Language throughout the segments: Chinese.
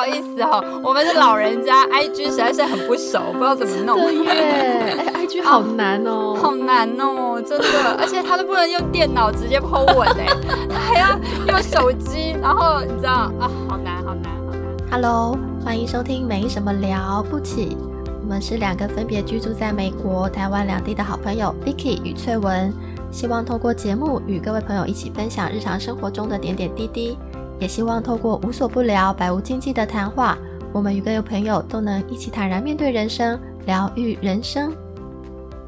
好意思哦，我们是老人家，IG 实在是很不熟，不知道怎么弄。对耶，哎，IG 好难哦，好难哦，真的，而且他都不能用电脑直接 po 文哎，他还要用手机，然后你知道啊，好难，好难，好难。Hello，欢迎收听没什么了不起，我们是两个分别居住在美国、台湾两地的好朋友 Vicky 与翠文，希望透过节目与各位朋友一起分享日常生活中的点点滴滴。也希望透过无所不聊、百无禁忌的谈话，我们与各位朋友都能一起坦然面对人生，疗愈人生。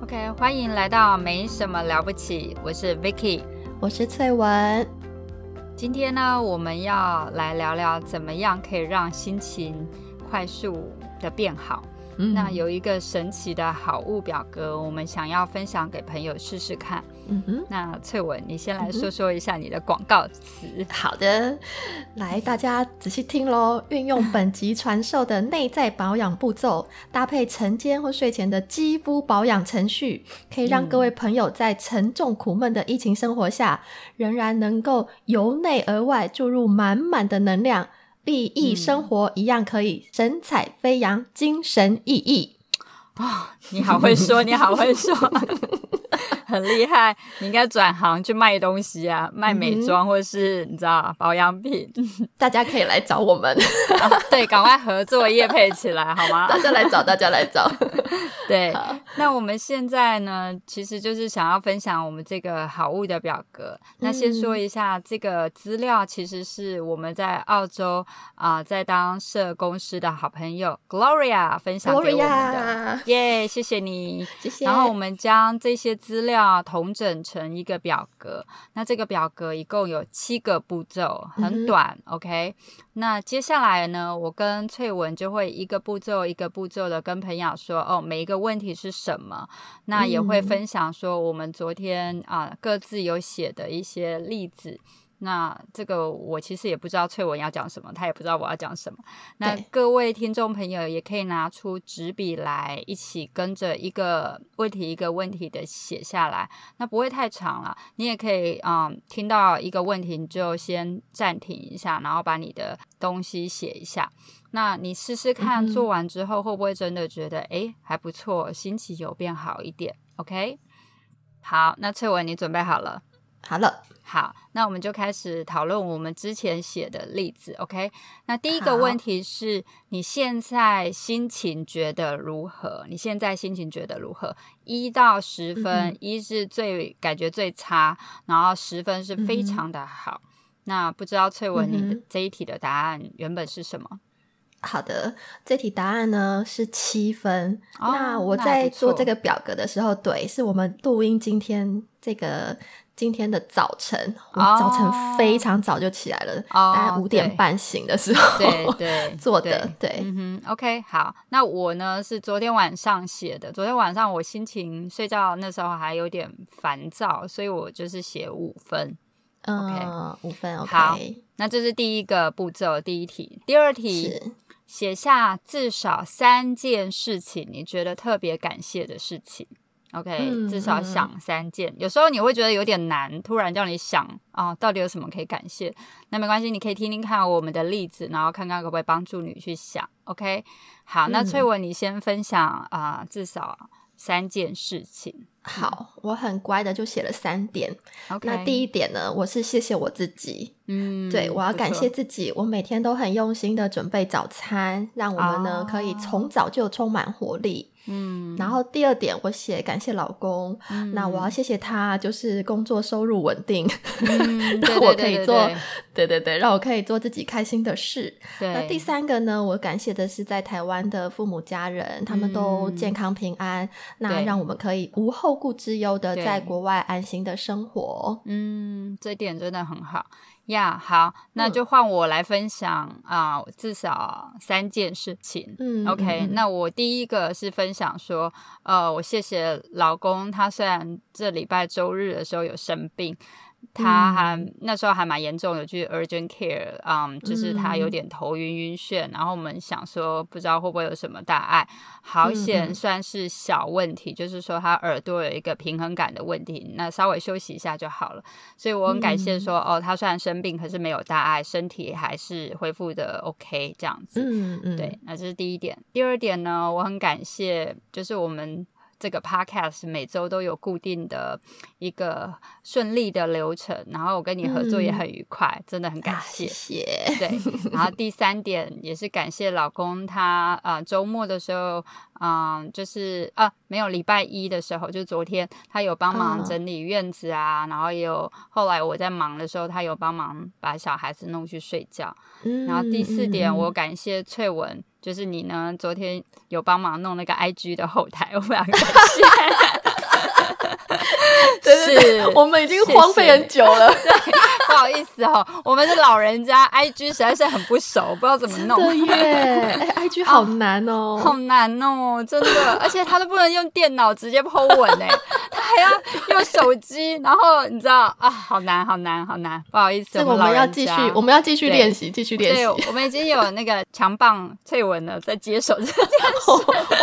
OK，欢迎来到没什么了不起，我是 Vicky，我是翠文。今天呢，我们要来聊聊怎么样可以让心情快速的变好。那有一个神奇的好物表格，我们想要分享给朋友试试看。嗯哼，那翠文，你先来说说一下你的广告词。好的，来大家仔细听喽。运用本集传授的内在保养步骤，搭配晨间或睡前的肌肤保养程序，可以让各位朋友在沉重苦闷的疫情生活下，仍然能够由内而外注入满满的能量。利益生活一样可以神采飞扬、精神奕奕啊！你好会说，你好会说。很厉害，你应该转行去卖东西啊，卖美妆或者是你知道保养品，大家可以来找我们，对，赶快合作业配起来好吗？大家来找，大家来找。对，那我们现在呢，其实就是想要分享我们这个好物的表格。那先说一下，这个资料其实是我们在澳洲啊，在当社公司的好朋友 Gloria 分享给我们的。耶，谢谢你，谢谢。然后我们将这些资料。啊同整成一个表格，那这个表格一共有七个步骤，很短。OK，那接下来呢，我跟翠文就会一个步骤一个步骤的跟朋友说，哦，每一个问题是什么，那也会分享说我们昨天啊各自有写的一些例子。那这个我其实也不知道翠文要讲什么，他也不知道我要讲什么。那各位听众朋友也可以拿出纸笔来，一起跟着一个问题一个问题的写下来。那不会太长了，你也可以嗯，听到一个问题你就先暂停一下，然后把你的东西写一下。那你试试看，做完之后会不会真的觉得哎还不错，心情有变好一点？OK，好，那翠文你准备好了？好了。好，那我们就开始讨论我们之前写的例子。OK，那第一个问题是你现在心情觉得如何？你现在心情觉得如何？一到十分，一是最感觉最差，然后十分是非常的好。那不知道翠文，你的这一题的答案原本是什么？好的，这题答案呢是七分。那我在做这个表格的时候，对，是我们录音今天这个。今天的早晨，我早晨非常早就起来了，大概五点半醒的时候，对。对 做的，对，嗯哼，OK，好，那我呢是昨天晚上写的，昨天晚上我心情睡觉那时候还有点烦躁，所以我就是写五分，OK，五分，OK，好，那这是第一个步骤，第一题，第二题，写下至少三件事情你觉得特别感谢的事情。OK，至少想三件。有时候你会觉得有点难，突然叫你想啊，到底有什么可以感谢？那没关系，你可以听听看我们的例子，然后看看可不可以帮助你去想。OK，好，那翠文你先分享啊，至少三件事情。好，我很乖的就写了三点。OK，那第一点呢，我是谢谢我自己。嗯，对我要感谢自己，我每天都很用心的准备早餐，让我们呢可以从早就充满活力。嗯，然后第二点我写感谢老公，那我要谢谢他，就是工作收入稳定，让我可以做，对对对，让我可以做自己开心的事。那第三个呢，我感谢的是在台湾的父母家人，他们都健康平安，那让我们可以无后顾之忧的在国外安心的生活。嗯，这点真的很好。呀，好，那就换我来分享啊，至少三件事情。嗯，OK，那我第一个是分享说，呃，我谢谢老公，他虽然这礼拜周日的时候有生病，他还那时候还蛮严重，有去 urgent care，嗯，就是他有点头晕晕眩，然后我们想说不知道会不会有什么大碍，好险算是小问题，就是说他耳朵有一个平衡感的问题，那稍微休息一下就好了。所以我很感谢说，哦，他虽然生病，可是没有大碍，身体还是恢复的 OK 这样子。嗯嗯，对，那这是第一点。第二点呢，我很感谢，就是我们。这个 podcast 每周都有固定的一个顺利的流程，然后我跟你合作也很愉快，真的很感谢。谢谢。对，然后第三点也是感谢老公，他呃周末的时候，嗯，就是啊没有礼拜一的时候，就昨天他有帮忙整理院子啊，然后也有后来我在忙的时候，他有帮忙把小孩子弄去睡觉。然后第四点，我感谢翠文。就是你呢，昨天有帮忙弄那个 IG 的后台，我非常感谢。是，我们已经荒废很久了。对，不好意思哦，我们是老人家，IG 实在是很不熟，不知道怎么弄。对耶，IG 好难哦，好难哦，真的，而且他都不能用电脑直接 po 文哎。还要用手机，然后你知道啊，好难，好难，好难，不好意思，我们要继续，我们要继续练习，继续练习。我们已经有那个强棒翠文了，在接手这件事，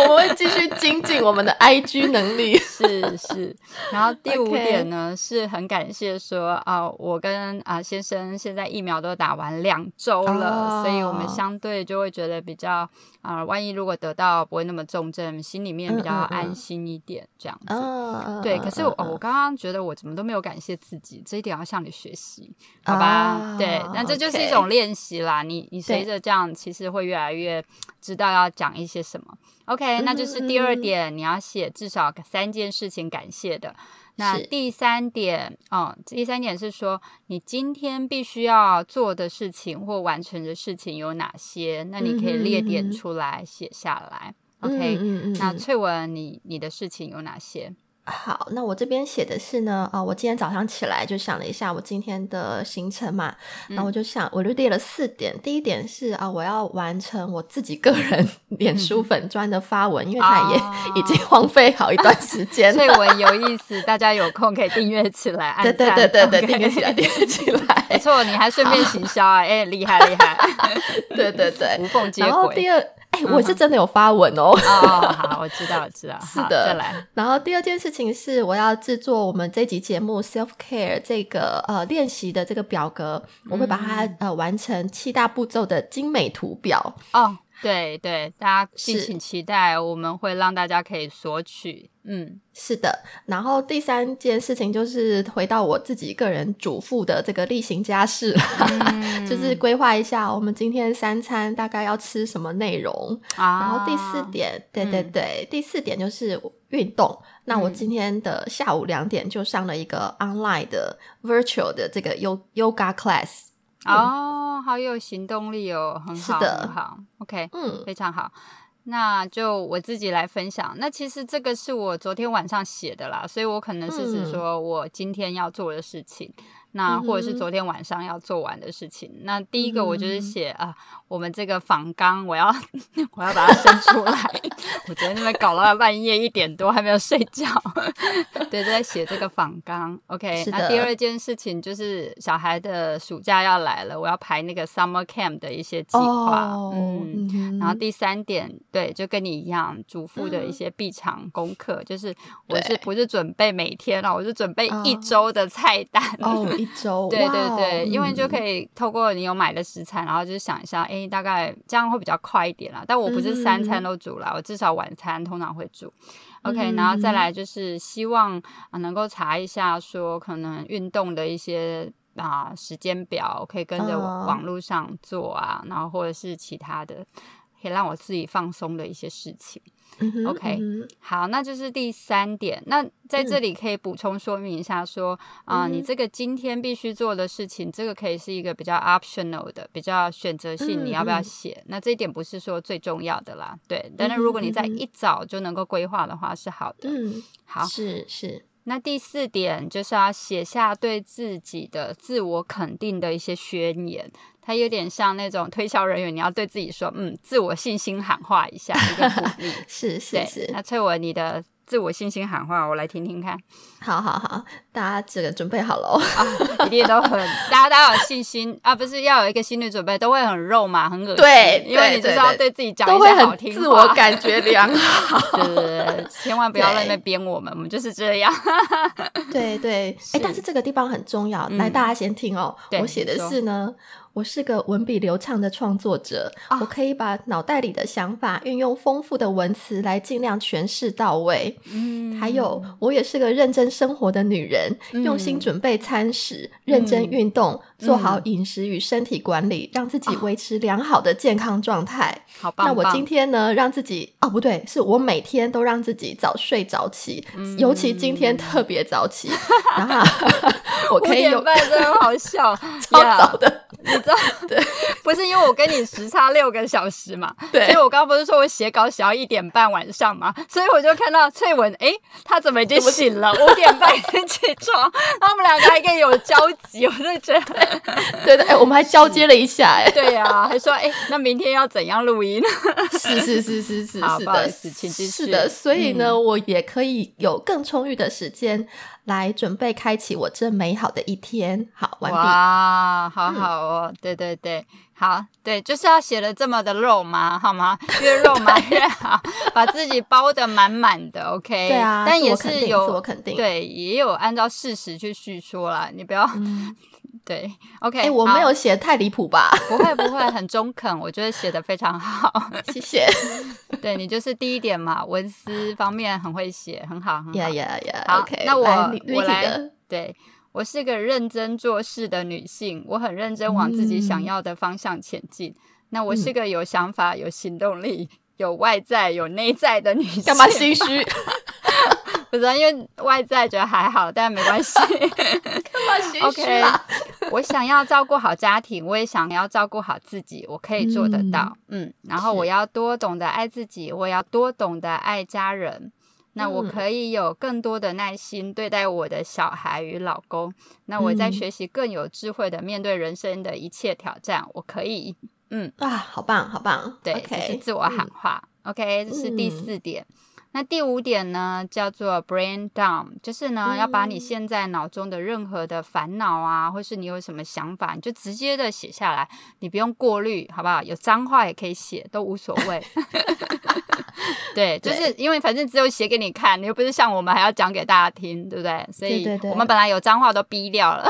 我们会继续精进我们的 IG 能力。是是，然后第五点呢，是很感谢说啊，我跟啊先生现在疫苗都打完两周了，所以我们相对就会觉得比较啊，万一如果得到不会那么重症，心里面比较安心一点，这样子。对。可是我我刚刚觉得我怎么都没有感谢自己，这一点要向你学习，好吧？对，那这就是一种练习啦。你你随着这样，其实会越来越知道要讲一些什么。OK，那就是第二点，你要写至少三件事情感谢的。那第三点，哦，第三点是说你今天必须要做的事情或完成的事情有哪些？那你可以列点出来写下来。OK，那翠文，你你的事情有哪些？好，那我这边写的是呢，啊，我今天早上起来就想了一下我今天的行程嘛，然后我就想，我就列了四点。第一点是啊，我要完成我自己个人 脸书粉砖的发文，因为它也 已经荒废好一段时间。这文有意思，大家有空可以订阅起来，对对对对对，订阅起来，订阅起来。没错，你还顺便行销啊，哎，厉害厉害。对对对，无缝接轨。然后第二。哎，我是真的有发文哦。哦，好，我知道，我知道。是的，再来。然后第二件事情是，我要制作我们这集节目 self care 这个呃练习的这个表格，我会把它呃完成七大步骤的精美图表。哦，对对，大家敬请期待，我们会让大家可以索取。嗯，是的。然后第三件事情就是回到我自己个人主妇的这个例行家事，就是规划一下我们今天三餐大概要吃什么内容。啊，然后第四点，对对对，第四点就是运动。那我今天的下午两点就上了一个 online 的 virtual 的这个 yoga class。哦，好有行动力哦，很好，很好。OK，嗯，非常好。那就我自己来分享。那其实这个是我昨天晚上写的啦，所以我可能是指说我今天要做的事情。那或者是昨天晚上要做完的事情。那第一个我就是写啊，我们这个仿纲，我要 我要把它生出来。我昨天那边搞到半夜一点多还没有睡觉，对，在写这个仿纲。OK，那第二件事情就是小孩的暑假要来了，我要排那个 summer camp 的一些计划。嗯，然后第三点，对，就跟你一样，主妇的一些必场功课，就是我是不是准备每天了，我是准备一周的菜单。一周，对对对，因为就可以透过你有买的食材，然后就是想一下，哎，大概这样会比较快一点啦。但我不是三餐都煮啦，我至少晚餐通常会煮。OK，然后再来就是希望啊能够查一下，说可能运动的一些啊时间表，可以跟着网络上做啊，然后或者是其他的，可以让我自己放松的一些事情。OK，好，那就是第三点。那在这里可以补充说明一下，说啊，你这个今天必须做的事情，这个可以是一个比较 optional 的、比较选择性，你要不要写？那这一点不是说最重要的啦，对。但是如果你在一早就能够规划的话，是好的。嗯，好，是是。那第四点就是要写下对自己的自我肯定的一些宣言。它有点像那种推销人员，你要对自己说，嗯，自我信心喊话一下，一个鼓励。是是是。那翠文，你的自我信心喊话，我来听听看。好好好，大家这个准备好了啊，一定都很，大家大家有信心啊，不是要有一个心理准备，都会很肉嘛，很恶心，对，因为你就是要对自己讲一些好听话，自我感觉良好，对 对对，千万不要在那边编我们，我们就是这样，对对，哎，但是这个地方很重要，来大家先听哦，我写的是呢。我是个文笔流畅的创作者，我可以把脑袋里的想法运用丰富的文词来尽量诠释到位。嗯，还有，我也是个认真生活的女人，用心准备餐食，认真运动，做好饮食与身体管理，让自己维持良好的健康状态。好棒！那我今天呢，让自己哦，不对，是我每天都让自己早睡早起，尤其今天特别早起。然后我可以有，真的好笑，超早的。你知道，对，不是因为我跟你时差六个小时嘛，对，所以我刚刚不是说我写稿写到一点半晚上嘛，所以我就看到翠文，哎，他怎么已经醒了？五点半起床，然后我们两个还可以有交集，我就觉得，对的，哎，我们还交接了一下，哎，对呀，还说，哎，那明天要怎样录音？是是是是是，好，不好意思，请继续。是的，所以呢，我也可以有更充裕的时间。来准备开启我这美好的一天。好，完毕。哇，好好哦，对对对，好，对，就是要写的这么的肉麻，好吗？越肉麻越好，把自己包的满满的。OK，对啊，但也是有我肯定，对，也有按照事实去叙说啦，你不要。对，OK，哎，我没有写太离谱吧？不会，不会，很中肯，我觉得写的非常好，谢谢。对你就是第一点嘛，文思方面很会写，很好，很好。好，那我我来，对我是个认真做事的女性，我很认真往自己想要的方向前进。那我是个有想法、有行动力、有外在、有内在的女性。干嘛心虚？不是，因为外在觉得还好，但没关系。干嘛心虚我想要照顾好家庭，我也想要照顾好自己，我可以做得到。嗯，然后我要多懂得爱自己，我要多懂得爱家人。那我可以有更多的耐心对待我的小孩与老公。那我在学习更有智慧的面对人生的一切挑战。我可以，嗯啊，好棒，好棒。对，这是自我喊话。OK，这是第四点。那第五点呢，叫做 brain dump，就是呢，要把你现在脑中的任何的烦恼啊，或是你有什么想法，你就直接的写下来，你不用过滤，好不好？有脏话也可以写，都无所谓。对，就是因为反正只有写给你看，你又不是像我们还要讲给大家听，对不对？所以我们本来有脏话都逼掉了，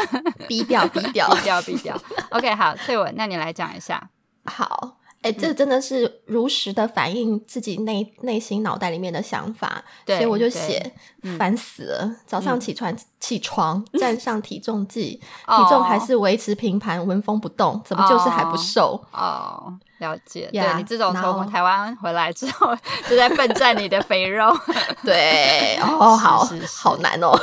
逼掉，逼掉，逼掉，逼掉。OK，好，翠文，那你来讲一下。好。哎，这真的是如实的反映自己内内心脑袋里面的想法，所以我就写烦死了。早上起床起床站上体重计，体重还是维持平盘，纹风不动，怎么就是还不瘦？哦，了解。对你这种从台湾回来之后就在奋战你的肥肉，对，哦，好好难哦，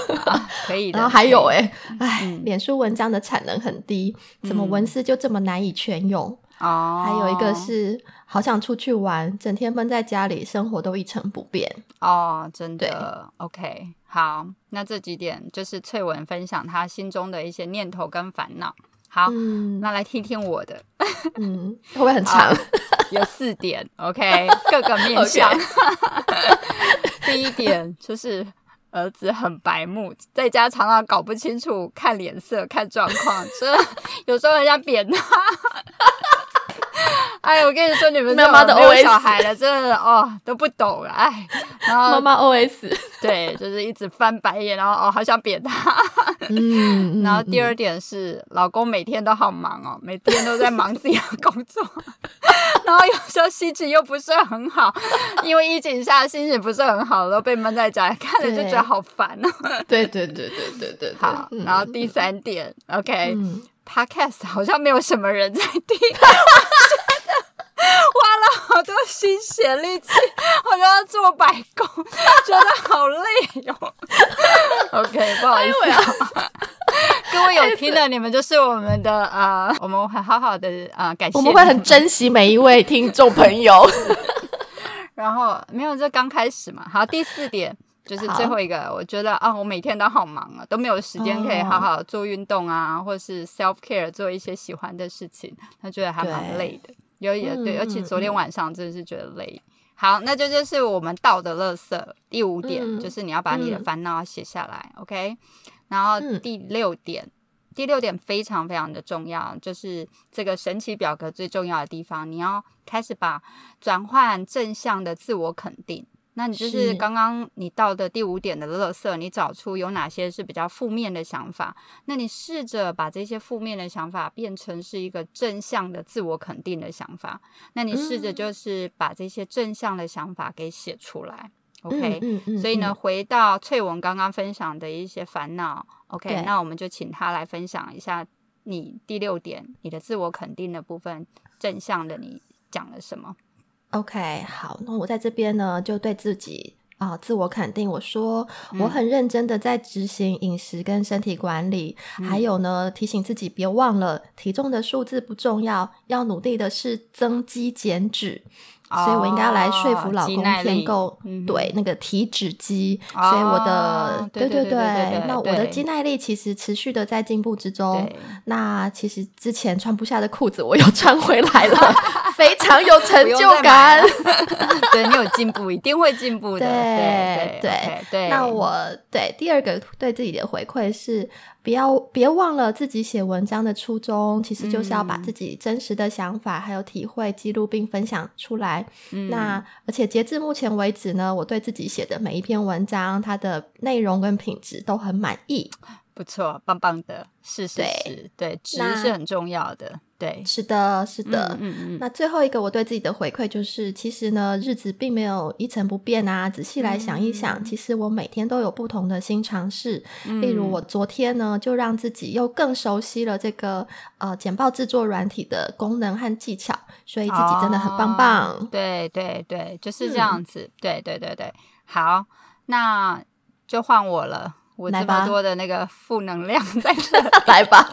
可以。然后还有哎，哎，脸书文章的产能很低，怎么文思就这么难以全用？哦，还有一个是好想出去玩，整天闷在家里，生活都一成不变。哦，真的。OK，好，那这几点就是翠文分享她心中的一些念头跟烦恼。好，那来听听我的。嗯，会不会很长？有四点。OK，各个面向。第一点就是儿子很白目，在家常常搞不清楚，看脸色、看状况，这有时候人家扁他。哎，我跟你说，你们妈妈的 O S 小孩了，真的哦都不懂了，哎。然后妈妈 O S 对，就是一直翻白眼，然后哦好想扁他。嗯。然后第二点是，老公每天都好忙哦，每天都在忙自己的工作，然后有时候心情又不是很好，因为疫情下心情不是很好，都被闷在家，看着就觉得好烦哦。对对对对对对。好，然后第三点，OK。Podcast 好像没有什么人在听，花 了好多心血力气，好像要做白工，觉得好累哟。OK，不好意思啊，各位有听的，你们就是我们的呃，我们会好好的啊，感谢，我们会很珍惜每一位听众朋友。然后没有，这刚开始嘛。好，第四点。就是最后一个，我觉得啊，我每天都好忙啊，都没有时间可以好好做运动啊，或者是 self care 做一些喜欢的事情，他觉得还蛮累的。有也对，而且昨天晚上真的是觉得累。好，那这就是我们道的垃圾第五点，就是你要把你的烦恼写下来。OK，然后第六点，第六点非常非常的重要，就是这个神奇表格最重要的地方，你要开始把转换正向的自我肯定。那你就是刚刚你到的第五点的垃圾，你找出有哪些是比较负面的想法，那你试着把这些负面的想法变成是一个正向的自我肯定的想法。那你试着就是把这些正向的想法给写出来，OK？所以呢，回到翠文刚刚分享的一些烦恼，OK？那我们就请他来分享一下你第六点你的自我肯定的部分，正向的你讲了什么？OK，好，那我在这边呢，就对自己啊自我肯定，我说我很认真的在执行饮食跟身体管理，还有呢提醒自己别忘了体重的数字不重要，要努力的是增肌减脂。所以我应该要来说服老公添购对那个体脂机，所以我的对对对，那我的肌耐力其实持续的在进步之中。那其实之前穿不下的裤子我又穿回来了，非常有成就感。对你有进步，一定会进步的。对对对。那我对第二个对自己的回馈是。不要别忘了自己写文章的初衷，其实就是要把自己真实的想法还有体会记录并分享出来。那而且截至目前为止呢，我对自己写的每一篇文章，它的内容跟品质都很满意。不错，棒棒的，是是是，对，值是很重要的，对，是的，是的，嗯嗯。那最后一个我对自己的回馈就是，其实呢，日子并没有一成不变啊。仔细来想一想，其实我每天都有不同的新尝试。例如，我昨天呢，就让自己又更熟悉了这个呃简报制作软体的功能和技巧，所以自己真的很棒棒。对对对，就是这样子。对对对对，好，那就换我了。我这么多的那个负能量 在这，来吧。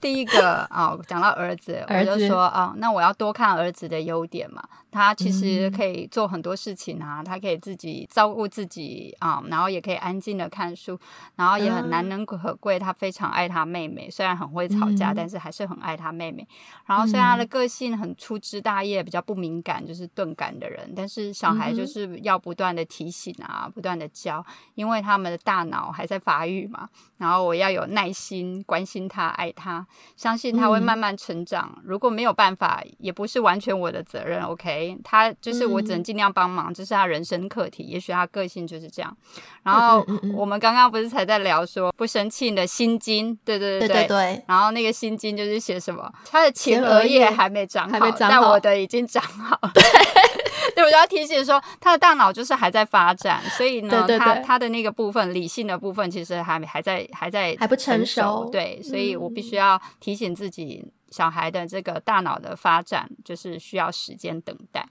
第一个啊，讲到儿子，我就说啊，那我要多看儿子的优点嘛。他其实可以做很多事情啊，他可以自己照顾自己啊，然后也可以安静的看书，然后也很难能可贵，他非常爱他妹妹，虽然很会吵架，但是还是很爱他妹妹。然后虽然他的个性很粗枝大叶，比较不敏感，就是钝感的人，但是小孩就是要不断的提醒啊，不断的教，因为他们的大脑还在发育嘛。然后我要有耐心，关心他，爱他，相信他会慢慢成长。如果没有办法，也不是完全我的责任。OK。他就是我只能尽量帮忙，这是他人生课题。也许他个性就是这样。然后我们刚刚不是才在聊说不生气的心经，对对对对对。然后那个心经就是写什么？他的前额叶还没长好，但我的已经长好。对，对我就要提醒说，他的大脑就是还在发展，所以呢，他他的那个部分理性的部分其实还还在还在还不成熟。对，所以我必须要提醒自己。小孩的这个大脑的发展就是需要时间等待。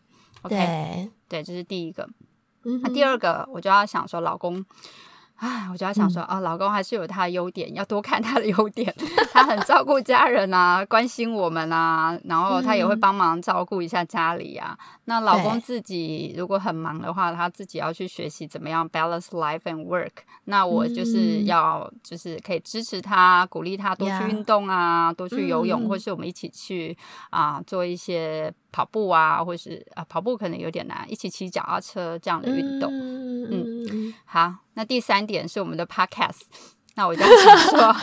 OK，对，这是第一个。那第二个，我就要想说，老公。哎，我就要想说啊，老公还是有他的优点，要多看他的优点。他很照顾家人啊，关心我们啊，然后他也会帮忙照顾一下家里啊。那老公自己如果很忙的话，他自己要去学习怎么样 balance life and work。那我就是要就是可以支持他，鼓励他多去运动啊，多去游泳，或是我们一起去啊做一些跑步啊，或是啊跑步可能有点难，一起骑脚踏车这样的运动。嗯，好。那第三点是我们的 podcast，那我就想 说，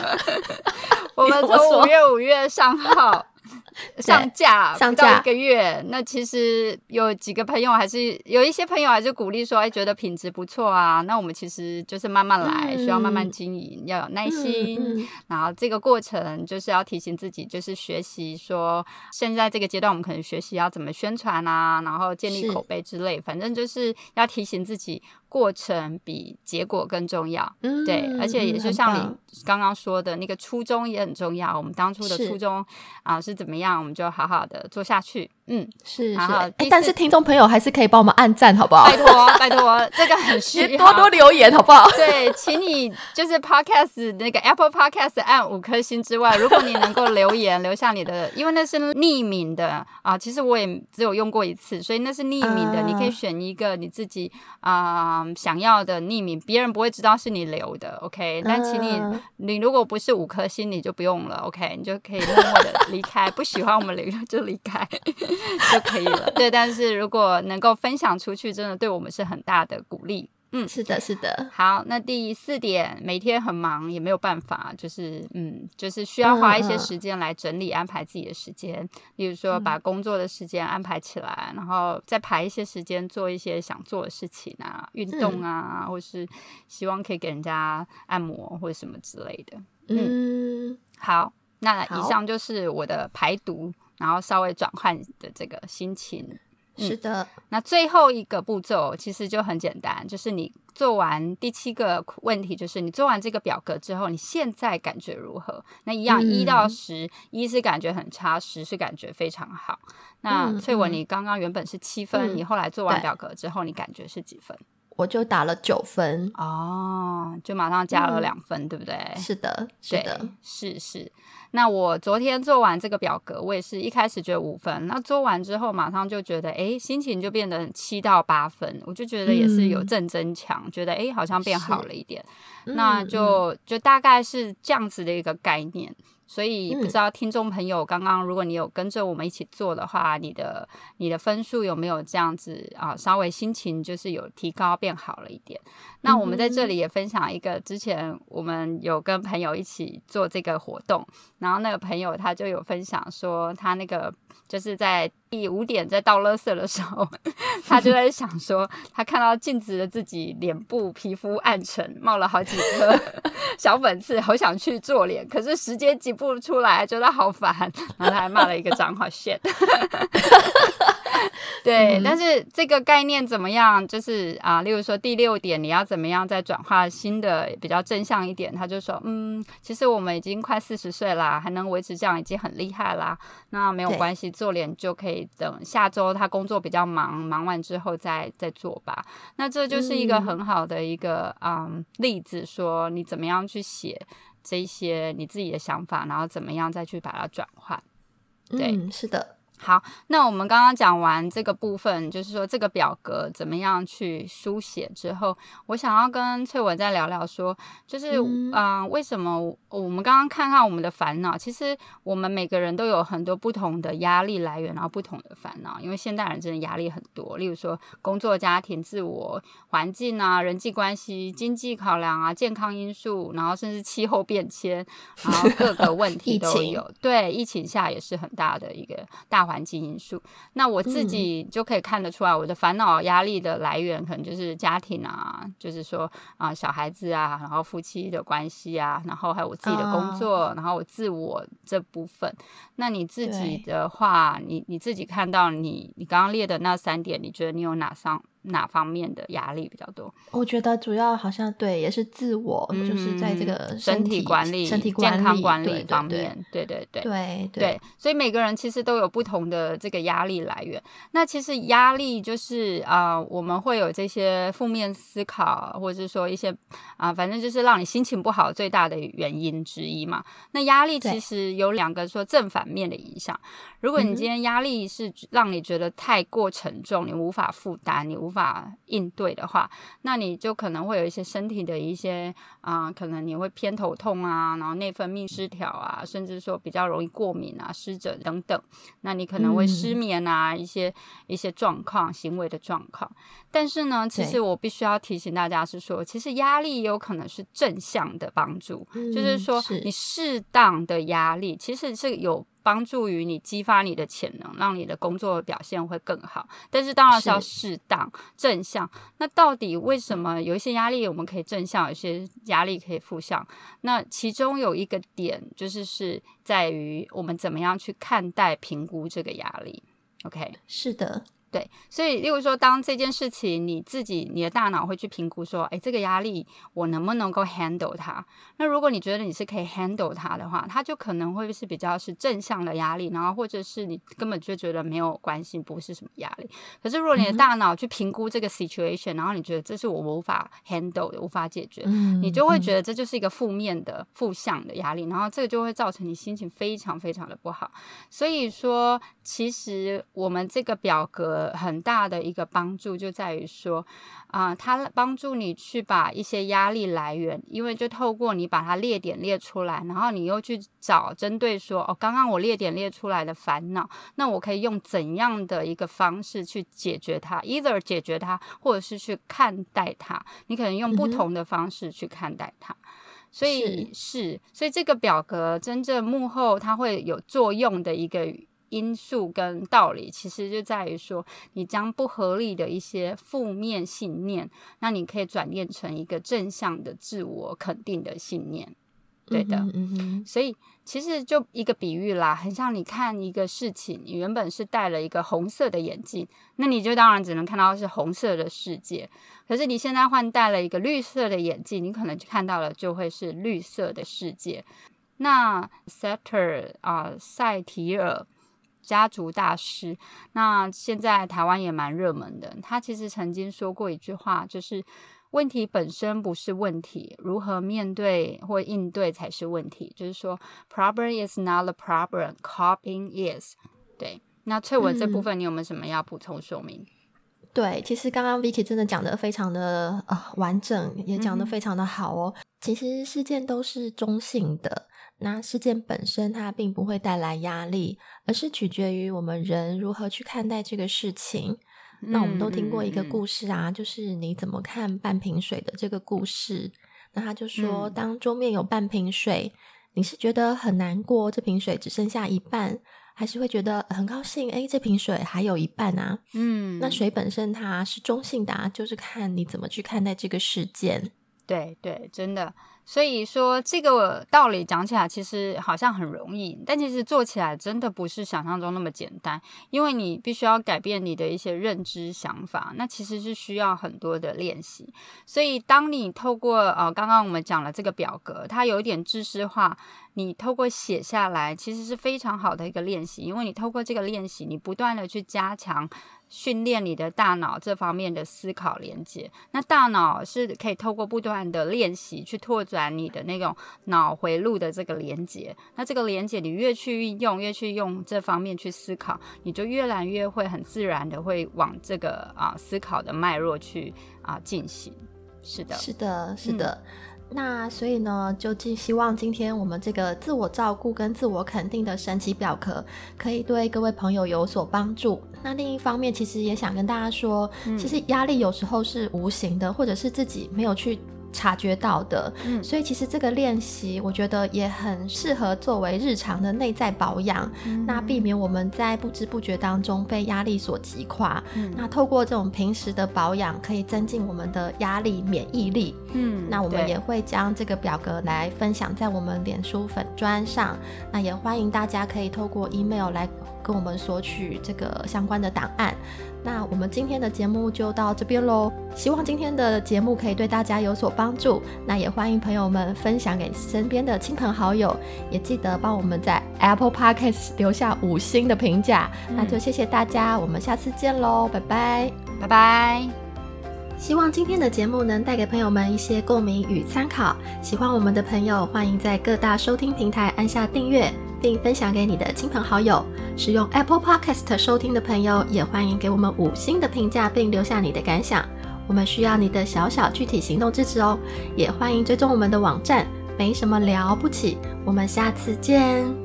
我们从五月五月上号。上架上架一个月，那其实有几个朋友还是有一些朋友还是鼓励说，哎，觉得品质不错啊。那我们其实就是慢慢来，需要慢慢经营，要有耐心。然后这个过程就是要提醒自己，就是学习说，现在这个阶段我们可能学习要怎么宣传啊，然后建立口碑之类。反正就是要提醒自己，过程比结果更重要。对，而且也是像你刚刚说的那个初衷也很重要。我们当初的初衷啊是怎么样？我们就好好的做下去，嗯，是是，但是听众朋友还是可以帮我们按赞，好不好？拜托拜托，这个很需要 多多留言，好不好？对，请你就是 Podcast 那个 Apple Podcast 按五颗星之外，如果你能够留言留下你的，因为那是匿名的啊，其实我也只有用过一次，所以那是匿名的，你可以选一个你自己啊想要的匿名，别人不会知道是你留的，OK？但请你，你如果不是五颗星，你就不用了，OK？你就可以默默的离开，不喜。欢我们留就离开就可以了。对，但是如果能够分享出去，真的对我们是很大的鼓励。嗯，是的，是的。好，那第四点，每天很忙也没有办法，就是嗯，就是需要花一些时间来整理安排自己的时间，例如说把工作的时间安排起来，然后再排一些时间做一些想做的事情啊，运动啊，或是希望可以给人家按摩或者什么之类的。嗯，好，那以上就是我的排毒，然后稍微转换的这个心情。是的，那最后一个步骤其实就很简单，就是你做完第七个问题，就是你做完这个表格之后，你现在感觉如何？那一样一到十，一是感觉很差，十是感觉非常好。那翠文，你刚刚原本是七分，你后来做完表格之后，你感觉是几分？我就打了九分哦，就马上加了两分，对不对？是的，是的，是是。那我昨天做完这个表格，我也是一开始觉得五分，那做完之后马上就觉得，哎，心情就变得七到八分，我就觉得也是有正增强，觉得哎，好像变好了一点。那就就大概是这样子的一个概念。所以不知道听众朋友，刚刚如果你有跟着我们一起做的话，你的你的分数有没有这样子啊？稍微心情就是有提高变好了一点。那我们在这里也分享一个，之前我们有跟朋友一起做这个活动，然后那个朋友他就有分享说，他那个就是在。第五点，在倒垃圾的时候，他就在想说，他看到镜子的自己脸部皮肤暗沉，冒了好几颗 小粉刺，好想去做脸，可是时间挤不出来，觉得好烦，然后他还骂了一个脏话，shit。对，但是这个概念怎么样？就是啊，例如说第六点，你要怎么样再转化新的比较正向一点？他就说，嗯，其实我们已经快四十岁啦，还能维持这样已经很厉害啦。那没有关系，做脸就可以等下周他工作比较忙，忙完之后再再做吧。那这就是一个很好的一个嗯例子，说你怎么样去写这些你自己的想法，然后怎么样再去把它转换。对，是的。好，那我们刚刚讲完这个部分，就是说这个表格怎么样去书写之后，我想要跟翠文再聊聊，说就是嗯，为什么我们刚刚看看我们的烦恼，其实我们每个人都有很多不同的压力来源，然后不同的烦恼，因为现代人真的压力很多，例如说工作、家庭、自我、环境啊、人际关系、经济考量啊、健康因素，然后甚至气候变迁，然后各个问题 都有。对，疫情下也是很大的一个大。环境因素，那我自己就可以看得出来，我的烦恼压力的来源可能就是家庭啊，就是说啊小孩子啊，然后夫妻的关系啊，然后还有我自己的工作，然后我自我这部分。那你自己的话，你你自己看到你你刚刚列的那三点，你觉得你有哪三？哪方面的压力比较多？我觉得主要好像对，也是自我，就是在这个身体管理、身体健康管理方面，对对对对对。所以每个人其实都有不同的这个压力来源。那其实压力就是啊，我们会有这些负面思考，或者是说一些啊，反正就是让你心情不好最大的原因之一嘛。那压力其实有两个说正反面的影响。如果你今天压力是让你觉得太过沉重，你无法负担，你无法应对的话，那你就可能会有一些身体的一些啊，可能你会偏头痛啊，然后内分泌失调啊，甚至说比较容易过敏啊、湿疹等等。那你可能会失眠啊，一些一些状况、行为的状况。但是呢，其实我必须要提醒大家是说，其实压力有可能是正向的帮助，就是说你适当的压力其实是有。帮助于你激发你的潜能，让你的工作表现会更好。但是当然是要适当正向。那到底为什么有一些压力我们可以正向，有些压力可以负向？那其中有一个点就是是在于我们怎么样去看待、评估这个压力。OK，是的。对，所以，例如说，当这件事情你自己你的大脑会去评估说，哎，这个压力我能不能够 handle 它？那如果你觉得你是可以 handle 它的话，它就可能会是比较是正向的压力，然后或者是你根本就觉得没有关系，不是什么压力。可是如果你的大脑去评估这个 situation，然后你觉得这是我无法 handle 的，无法解决，你就会觉得这就是一个负面的负向的压力，然后这个就会造成你心情非常非常的不好。所以说，其实我们这个表格。格很大的一个帮助就在于说，啊，它帮助你去把一些压力来源，因为就透过你把它列点列出来，然后你又去找针对说，哦，刚刚我列点列出来的烦恼，那我可以用怎样的一个方式去解决它？either 解决它，或者是去看待它。你可能用不同的方式去看待它。所以是，所以这个表格真正幕后它会有作用的一个因素跟道理，其实就在于说，你将不合理的一些负面信念，那你可以转变成一个正向的自我肯定的信念。对的，所以其实就一个比喻啦，很像你看一个事情，你原本是戴了一个红色的眼镜，那你就当然只能看到是红色的世界。可是你现在换戴了一个绿色的眼镜，你可能就看到了就会是绿色的世界。那 Setter 啊，塞提尔家族大师，那现在台湾也蛮热门的。他其实曾经说过一句话，就是。问题本身不是问题，如何面对或应对才是问题。就是说，problem is not the problem, coping is。对，那翠文这部分你有没有什么要补充说明？对，其实刚刚 Vicky 真的讲的非常的呃完整，也讲的非常的好哦。其实事件都是中性的，那事件本身它并不会带来压力，而是取决于我们人如何去看待这个事情。那我们都听过一个故事啊，就是你怎么看半瓶水的这个故事。那他就说，当桌面有半瓶水，你是觉得很难过，这瓶水只剩下一半，还是会觉得很高兴？哎，这瓶水还有一半啊。嗯，那水本身它是中性的，就是看你怎么去看待这个事件。对对，真的。所以说这个道理讲起来其实好像很容易，但其实做起来真的不是想象中那么简单，因为你必须要改变你的一些认知想法，那其实是需要很多的练习。所以当你透过呃刚刚我们讲了这个表格，它有一点知识化，你透过写下来，其实是非常好的一个练习，因为你透过这个练习，你不断的去加强。训练你的大脑这方面的思考连接，那大脑是可以透过不断的练习去拓展你的那种脑回路的这个连接。那这个连接你越去运用，越去用这方面去思考，你就越来越会很自然的会往这个啊思考的脉络去啊进行。是的，是的，是的。那所以呢，就寄希望今天我们这个自我照顾跟自我肯定的神奇表壳，可以对各位朋友有所帮助。那另一方面，其实也想跟大家说，其实压力有时候是无形的，或者是自己没有去。察觉到的，嗯，所以其实这个练习，我觉得也很适合作为日常的内在保养，那避免我们在不知不觉当中被压力所击垮。那透过这种平时的保养，可以增进我们的压力免疫力。嗯，那我们也会将这个表格来分享在我们脸书粉砖上，那也欢迎大家可以透过 email 来跟我们索取这个相关的档案。那我们今天的节目就到这边喽，希望今天的节目可以对大家有所帮助。那也欢迎朋友们分享给身边的亲朋好友，也记得帮我们在 Apple Podcast 留下五星的评价。那就谢谢大家，我们下次见喽，拜拜，拜拜。希望今天的节目能带给朋友们一些共鸣与参考。喜欢我们的朋友，欢迎在各大收听平台按下订阅。并分享给你的亲朋好友。使用 Apple Podcast 收听的朋友，也欢迎给我们五星的评价，并留下你的感想。我们需要你的小小具体行动支持哦。也欢迎追踪我们的网站，没什么了不起。我们下次见。